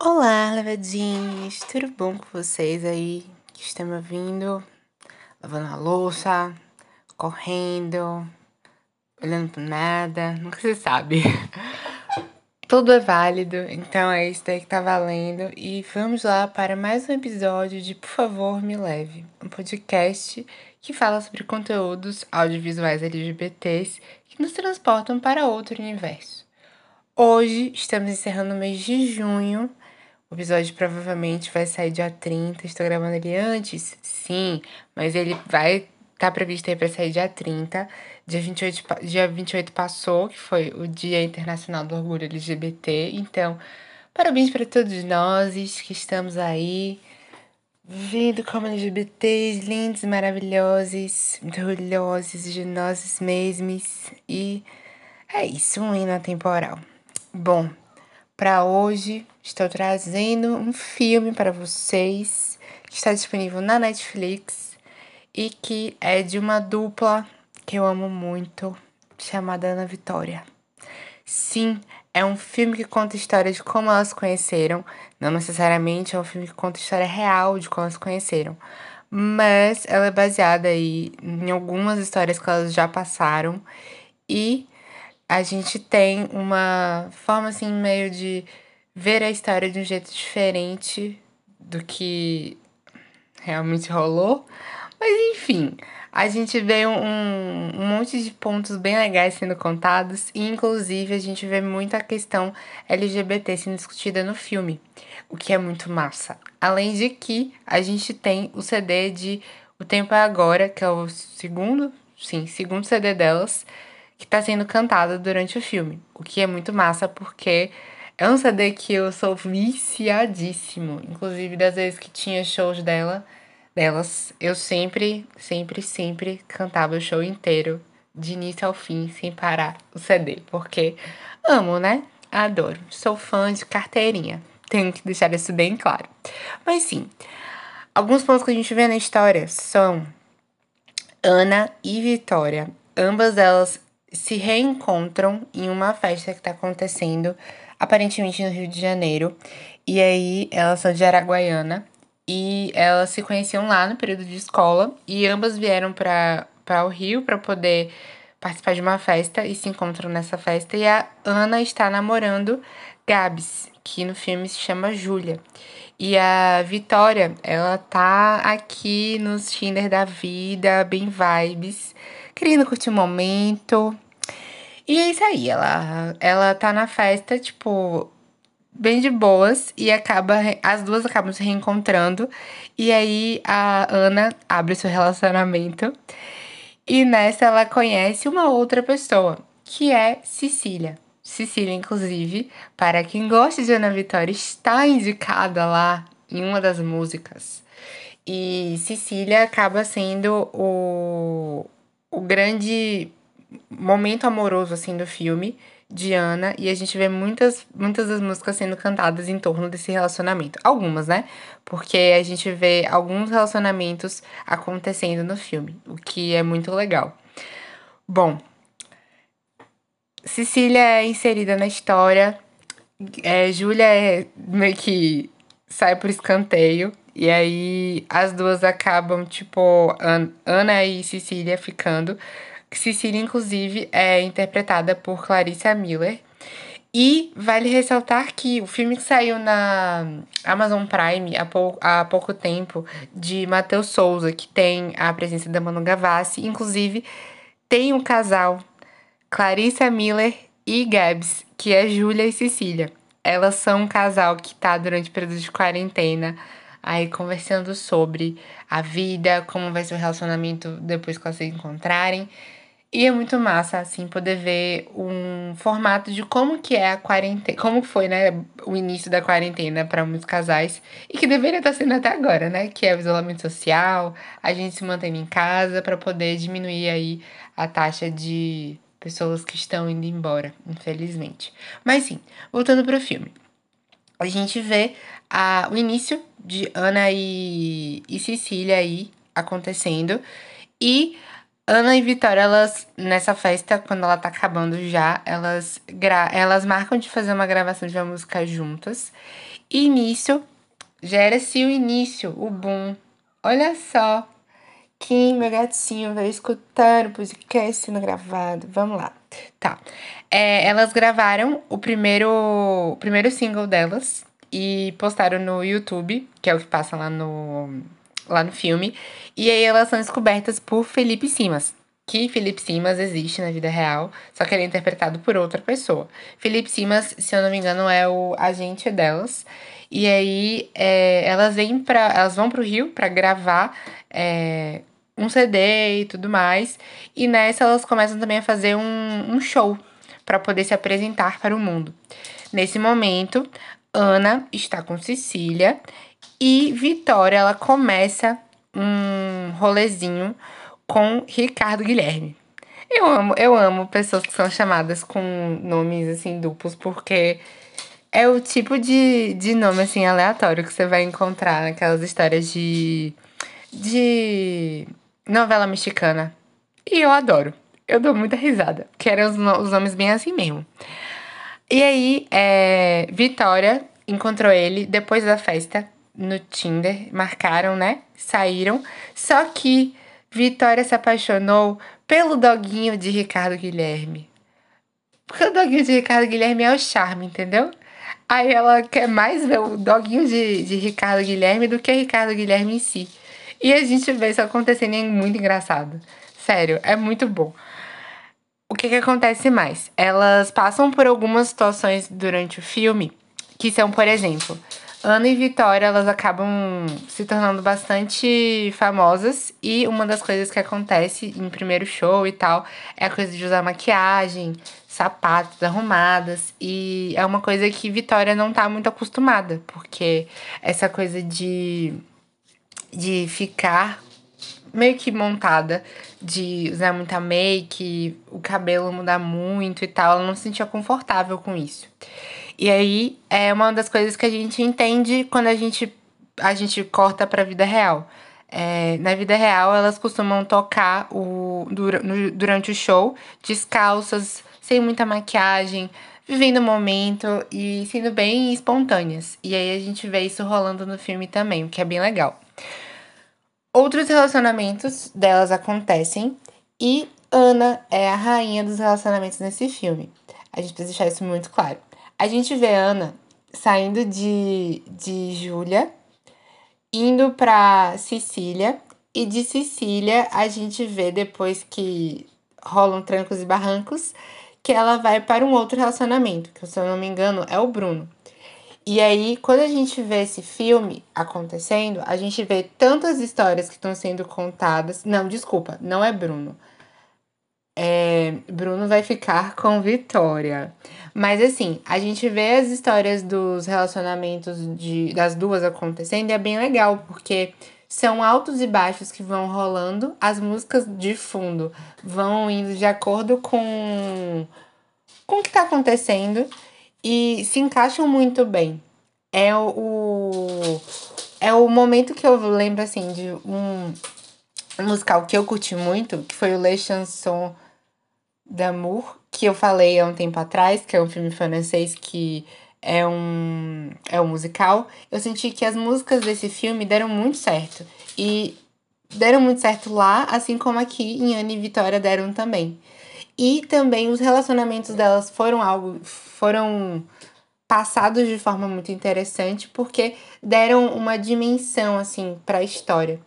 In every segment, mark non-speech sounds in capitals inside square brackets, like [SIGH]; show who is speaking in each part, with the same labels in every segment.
Speaker 1: Olá, levadinhos! Tudo bom com vocês aí que estão me ouvindo? Lavando a louça, correndo, olhando pro nada, nunca se sabe. [LAUGHS] Tudo é válido, então é isso daí que tá valendo. E vamos lá para mais um episódio de Por Favor Me Leve, um podcast que fala sobre conteúdos audiovisuais LGBTs que nos transportam para outro universo. Hoje estamos encerrando o mês de junho o episódio provavelmente vai sair dia 30. Estou gravando ele antes? Sim, mas ele vai tá previsto aí para sair dia 30. Dia 28, dia 28 passou, que foi o Dia Internacional do Orgulho LGBT. Então, parabéns para todos nós que estamos aí, vindo como LGBTs lindos, maravilhosos, orgulhosos de nós mesmos. E é isso, um hino temporal. Bom, para hoje estou trazendo um filme para vocês que está disponível na Netflix e que é de uma dupla que eu amo muito, chamada Ana Vitória. Sim, é um filme que conta a história de como elas conheceram, não necessariamente é um filme que conta a história real de como elas conheceram, mas ela é baseada aí em algumas histórias que elas já passaram e a gente tem uma forma assim meio de ver a história de um jeito diferente do que realmente rolou. Mas enfim, a gente vê um, um monte de pontos bem legais sendo contados e inclusive a gente vê muita questão LGBT sendo discutida no filme, o que é muito massa. Além de que a gente tem o CD de O Tempo é Agora, que é o segundo, sim, segundo CD delas, que está sendo cantada durante o filme, o que é muito massa porque é um CD que eu sou viciadíssimo, inclusive das vezes que tinha shows dela, delas, eu sempre, sempre, sempre cantava o show inteiro, de início ao fim, sem parar o CD, porque amo, né? Adoro. Sou fã de carteirinha. Tenho que deixar isso bem claro. Mas sim, alguns pontos que a gente vê na história são Ana e Vitória. Ambas elas se reencontram em uma festa que está acontecendo, aparentemente no Rio de Janeiro. E aí elas são de Araguaiana e elas se conheciam lá no período de escola e ambas vieram para o Rio para poder participar de uma festa e se encontram nessa festa. E a Ana está namorando Gabs, que no filme se chama Júlia. E a Vitória, ela tá aqui nos Tinder da vida, bem vibes querendo curtir o momento. E é isso aí, ela, ela tá na festa, tipo, bem de boas e acaba as duas acabam se reencontrando e aí a Ana abre seu relacionamento e nessa ela conhece uma outra pessoa que é Cecília. Cecília, inclusive, para quem gosta de Ana Vitória, está indicada lá em uma das músicas. E Cecília acaba sendo o, o grande momento amoroso assim do filme de Ana e a gente vê muitas muitas das músicas sendo cantadas em torno desse relacionamento. Algumas, né? Porque a gente vê alguns relacionamentos acontecendo no filme, o que é muito legal. Bom, Cecília é inserida na história, é, Júlia é meio que sai por escanteio e aí as duas acabam, tipo, Ana e Cecília ficando. Cecília, inclusive, é interpretada por Clarissa Miller. E vale ressaltar que o filme que saiu na Amazon Prime há, pou, há pouco tempo, de Matheus Souza, que tem a presença da Manu Gavassi, inclusive tem um casal, Clarissa Miller e Gabs, que é Júlia e Cecília. Elas são um casal que tá durante o período de quarentena aí conversando sobre a vida, como vai ser o relacionamento depois que elas se encontrarem. E é muito massa, assim, poder ver um formato de como que é a quarentena, como foi, né, o início da quarentena para muitos casais e que deveria estar sendo até agora, né, que é o isolamento social, a gente se mantém em casa para poder diminuir aí a taxa de pessoas que estão indo embora, infelizmente. Mas sim, voltando para o filme. A gente vê a, o início de Ana e, e Cecília aí acontecendo. E Ana e Vitória, elas, nessa festa, quando ela tá acabando já, elas, gra elas marcam de fazer uma gravação de uma música juntas. E nisso, gera-se o início, o boom. Olha só, Kim, meu gatinho, vai escutar o podcast sendo gravado. Vamos lá. Tá. É, elas gravaram o primeiro, o primeiro single delas e postaram no YouTube, que é o que passa lá no, lá no filme. E aí elas são descobertas por Felipe Simas. Que Felipe Simas existe na vida real, só que ele é interpretado por outra pessoa. Felipe Simas, se eu não me engano, é o agente delas. E aí é, elas vêm para elas vão pro Rio para gravar é, um CD e tudo mais. E nessa elas começam também a fazer um, um show para poder se apresentar para o mundo. Nesse momento, Ana está com Cecília e Vitória ela começa um rolezinho com Ricardo Guilherme. Eu amo, eu amo pessoas que são chamadas com nomes assim duplos porque é o tipo de, de nome assim aleatório que você vai encontrar naquelas histórias de de novela mexicana. E eu adoro. Eu dou muita risada, porque eram os, os nomes bem assim mesmo. E aí, é, Vitória encontrou ele depois da festa no Tinder, marcaram, né? Saíram. Só que Vitória se apaixonou pelo doguinho de Ricardo Guilherme. Porque o doguinho de Ricardo Guilherme é o charme, entendeu? Aí ela quer mais ver o doguinho de, de Ricardo Guilherme do que Ricardo Guilherme em si. E a gente vê isso acontecendo e é muito engraçado. Sério, é muito bom. O que, que acontece mais? Elas passam por algumas situações durante o filme que são, por exemplo, Ana e Vitória, elas acabam se tornando bastante famosas e uma das coisas que acontece em primeiro show e tal é a coisa de usar maquiagem, sapatos arrumadas e é uma coisa que Vitória não tá muito acostumada, porque essa coisa de de ficar meio que montada, de usar muita make, o cabelo mudar muito e tal, ela não se sentia confortável com isso. E aí é uma das coisas que a gente entende quando a gente, a gente corta pra vida real. É, na vida real, elas costumam tocar o, durante o show descalças, sem muita maquiagem, vivendo o momento e sendo bem espontâneas. E aí a gente vê isso rolando no filme também, o que é bem legal. Outros relacionamentos delas acontecem e Ana é a rainha dos relacionamentos nesse filme. A gente precisa deixar isso muito claro. A gente vê Ana saindo de, de Júlia, indo pra Sicília, e de Sicília a gente vê depois que rolam trancos e barrancos que ela vai para um outro relacionamento, que se eu não me engano é o Bruno. E aí, quando a gente vê esse filme acontecendo, a gente vê tantas histórias que estão sendo contadas. Não, desculpa, não é Bruno. É, Bruno vai ficar com Vitória. Mas assim, a gente vê as histórias dos relacionamentos de, das duas acontecendo e é bem legal, porque são altos e baixos que vão rolando, as músicas de fundo vão indo de acordo com, com o que está acontecendo e se encaixam muito bem. É o, é o momento que eu lembro, assim, de um, musical que eu curti muito, que foi o Le Chanson d'Amour, que eu falei há um tempo atrás, que é um filme francês que é um, é um musical. Eu senti que as músicas desse filme deram muito certo. E deram muito certo lá, assim como aqui em Anne e Vitória deram também. E também os relacionamentos delas foram algo. foram passados de forma muito interessante, porque deram uma dimensão, assim, para a história.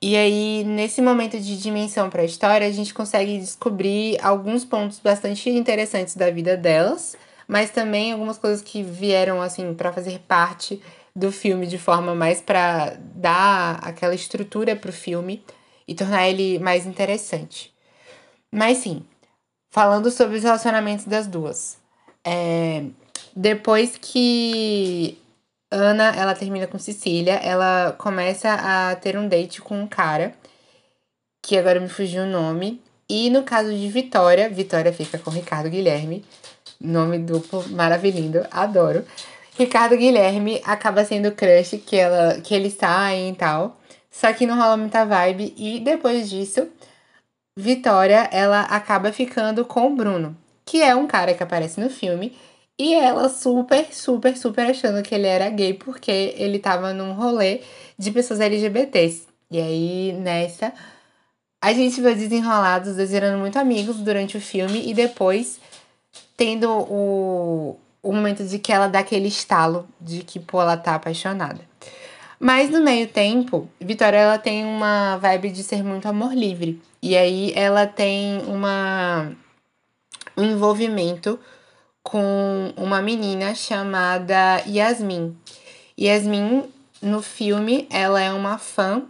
Speaker 1: E aí, nesse momento de dimensão para a história, a gente consegue descobrir alguns pontos bastante interessantes da vida delas, mas também algumas coisas que vieram assim para fazer parte do filme de forma mais para dar aquela estrutura para o filme e tornar ele mais interessante. Mas sim, falando sobre os relacionamentos das duas. É, depois que Ana, ela termina com Cecília, ela começa a ter um date com um cara, que agora me fugiu o nome. E no caso de Vitória, Vitória fica com Ricardo Guilherme, nome duplo maravilhoso, adoro. Ricardo Guilherme acaba sendo crush que, ela, que eles saem e tal. Só que não rola muita vibe. E depois disso, Vitória, ela acaba ficando com o Bruno, que é um cara que aparece no filme E ela super, super, super achando que ele era gay porque ele tava num rolê de pessoas LGBTs. E aí, nessa, a gente vê desenrolados, os dois virando muito amigos durante o filme e depois tendo o, o momento de que ela dá aquele estalo de que, pô, ela tá apaixonada. Mas no meio tempo, Vitória ela tem uma vibe de ser muito amor livre. E aí ela tem uma um envolvimento com uma menina chamada Yasmin. Yasmin no filme, ela é uma fã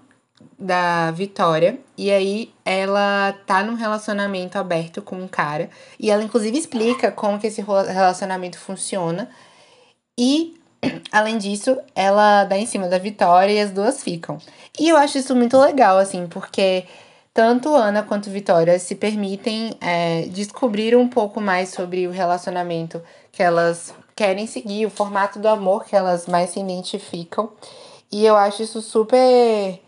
Speaker 1: da Vitória. E aí ela tá num relacionamento aberto com um cara. E ela, inclusive, explica como que esse relacionamento funciona. E, [CLEARS THROAT] além disso, ela dá em cima da Vitória e as duas ficam. E eu acho isso muito legal, assim, porque tanto Ana quanto Vitória se permitem é, descobrir um pouco mais sobre o relacionamento que elas querem seguir, o formato do amor que elas mais se identificam. E eu acho isso super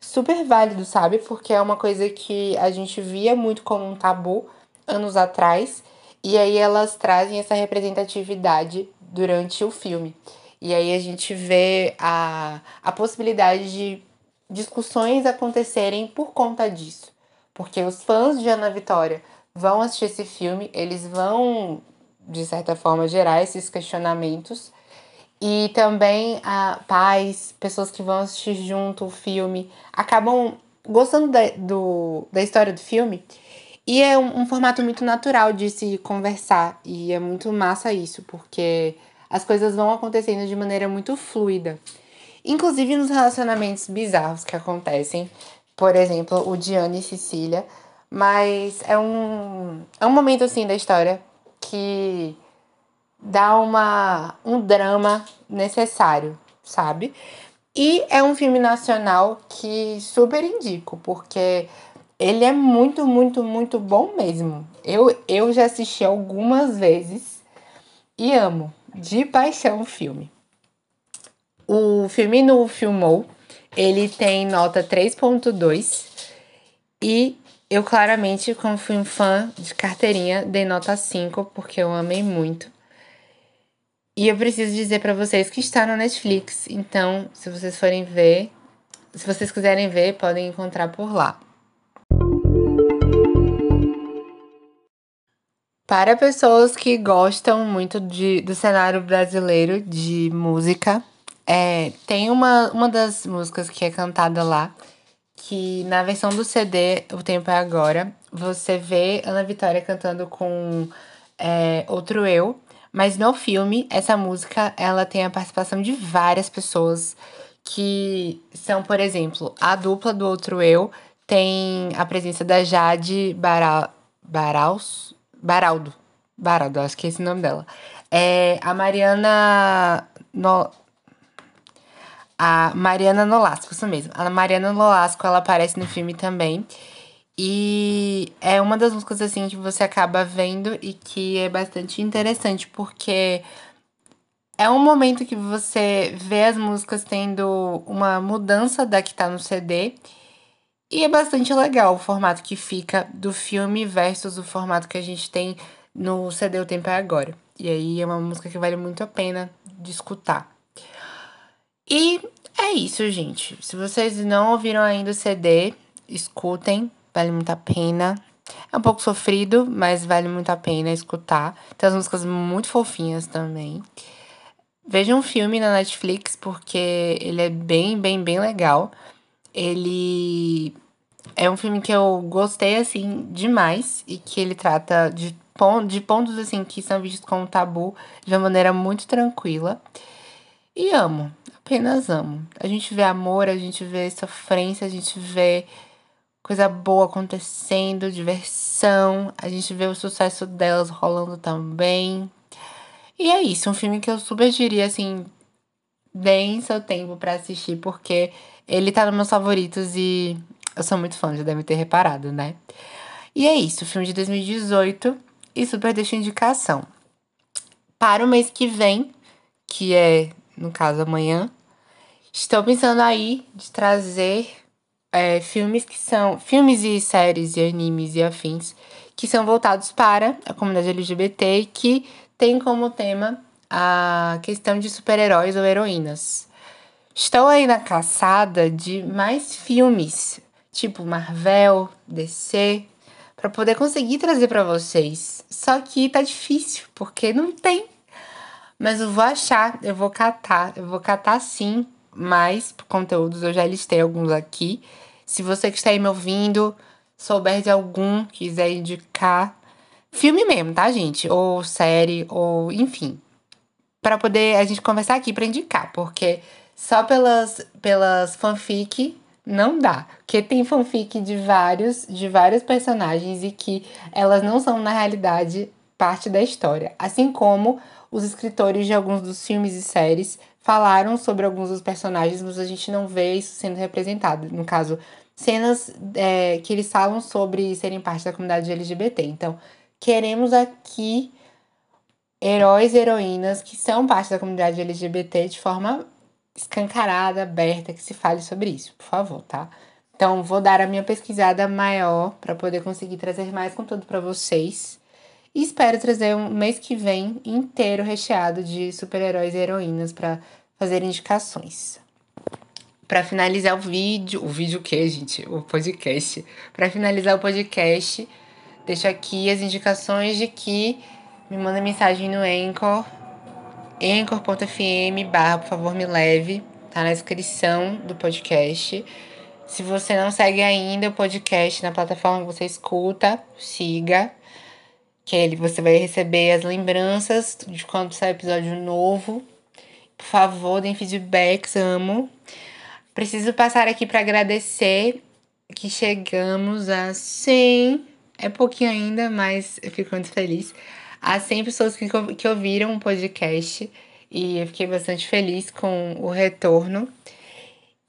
Speaker 1: super válido, sabe? Porque é uma coisa que a gente via muito como um tabu anos atrás, e aí elas trazem essa representatividade durante o filme. E aí a gente vê a, a possibilidade de discussões acontecerem por conta disso. Porque os fãs de Ana Vitória vão assistir esse filme, eles vão, de certa forma, gerar esses questionamentos e também a pais, pessoas que vão assistir junto o filme, acabam gostando da, do, da história do filme. E é um, um, formato muito natural de se conversar. E é muito massa isso, porque as coisas vão acontecendo de maneira muito fluida. Inclusive nos relacionamentos bizarros que acontecem. Por exemplo, o Diane e Cecília. Mas é um, é um momento assim da história que dá uma, um drama necessário, sabe? E é um filme nacional que super indico, porque ele é muito, muito, muito bom mesmo. Eu, eu já assisti algumas vezes e amo de paixão o filme. O filme no Filmou, ele tem nota 3.2 e eu claramente, como fui um fã de carteirinha, dei nota 5 porque eu amei muito. E eu preciso dizer para vocês que está no Netflix, então se vocês forem ver, se vocês quiserem ver, podem encontrar por lá. Para pessoas que gostam muito de, do cenário brasileiro de música, é, tem uma, uma das músicas que é cantada lá, que na versão do CD, O Tempo é Agora, você vê Ana Vitória cantando com é, Outro Eu, mas no filme, essa música, ela tem a participação de várias pessoas que são, por exemplo, a dupla do Outro Eu tem a presença da Jade Baral, Baraus, Baraldo. Baraldo, acho que é esse o nome dela. É a Mariana no, a Mariana Nolasco, isso mesmo. A Mariana Nolasco, ela aparece no filme também. E é uma das músicas assim que você acaba vendo e que é bastante interessante, porque é um momento que você vê as músicas tendo uma mudança da que tá no CD. E é bastante legal o formato que fica do filme versus o formato que a gente tem no CD O Tempo é Agora. E aí é uma música que vale muito a pena de escutar. E é isso, gente. Se vocês não ouviram ainda o CD, escutem vale muito a pena. É um pouco sofrido, mas vale muito a pena escutar. Tem as músicas muito fofinhas também. Veja um filme na Netflix, porque ele é bem, bem, bem legal. Ele é um filme que eu gostei, assim, demais. E que ele trata de, de pontos, assim, que são vistos como tabu de uma maneira muito tranquila. E amo, apenas amo. A gente vê amor, a gente vê sofrência, a gente vê coisa boa acontecendo, diversão. A gente vê o sucesso delas rolando também. E é isso, um filme que eu super diria assim, deem seu tempo para assistir, porque ele tá nos meus favoritos e eu sou muito fã, já deve ter reparado, né? E é isso, filme de 2018 e super deixa indicação. Para o mês que vem, que é, no caso, amanhã, estou pensando aí de trazer é, filmes que são. Filmes e séries e animes e afins que são voltados para a comunidade LGBT e que tem como tema a questão de super-heróis ou heroínas. Estou aí na caçada de mais filmes, tipo Marvel, DC, para poder conseguir trazer para vocês. Só que tá difícil, porque não tem. Mas eu vou achar, eu vou catar, eu vou catar sim mais conteúdos, eu já listei alguns aqui. Se você que está aí me ouvindo, souber de algum, quiser indicar, filme mesmo, tá, gente? Ou série, ou enfim. Para poder a gente conversar aqui para indicar, porque só pelas, pelas fanfic não dá. Porque tem fanfic de vários, de vários personagens e que elas não são, na realidade, parte da história. Assim como os escritores de alguns dos filmes e séries falaram sobre alguns dos personagens, mas a gente não vê isso sendo representado. No caso, cenas é, que eles falam sobre serem parte da comunidade LGBT. Então, queremos aqui heróis e heroínas que são parte da comunidade LGBT de forma escancarada, aberta, que se fale sobre isso, por favor, tá? Então, vou dar a minha pesquisada maior para poder conseguir trazer mais conteúdo para vocês. E espero trazer um mês que vem inteiro recheado de super-heróis e heroínas para fazer indicações. Para finalizar o vídeo, o vídeo o quê, gente? O podcast. Para finalizar o podcast, deixo aqui as indicações de que me manda mensagem no Anchor, anchor.fm barra, por favor, me leve. Tá na descrição do podcast. Se você não segue ainda o podcast na plataforma que você escuta, siga que ele você vai receber as lembranças de quando sai episódio novo. Por favor, deem feedbacks, amo. Preciso passar aqui para agradecer que chegamos a 100, é pouquinho ainda, mas eu fico muito feliz. A 100 pessoas que, que ouviram o podcast e eu fiquei bastante feliz com o retorno.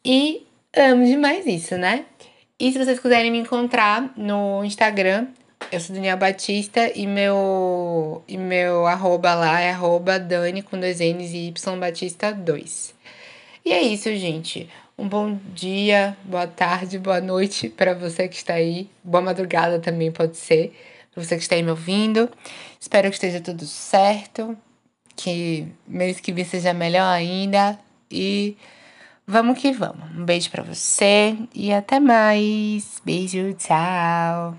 Speaker 1: E amo demais isso, né? E se vocês quiserem me encontrar no Instagram, eu sou Daniel Batista e meu, e meu arroba lá é arroba Dani com dois N's e Y Batista 2. E é isso, gente. Um bom dia, boa tarde, boa noite [LAUGHS] para você que está aí. Boa madrugada também pode ser, você que está aí me ouvindo. Espero que esteja tudo certo, que mês que vem seja melhor ainda. E vamos que vamos. Um beijo para você e até mais. Beijo, tchau.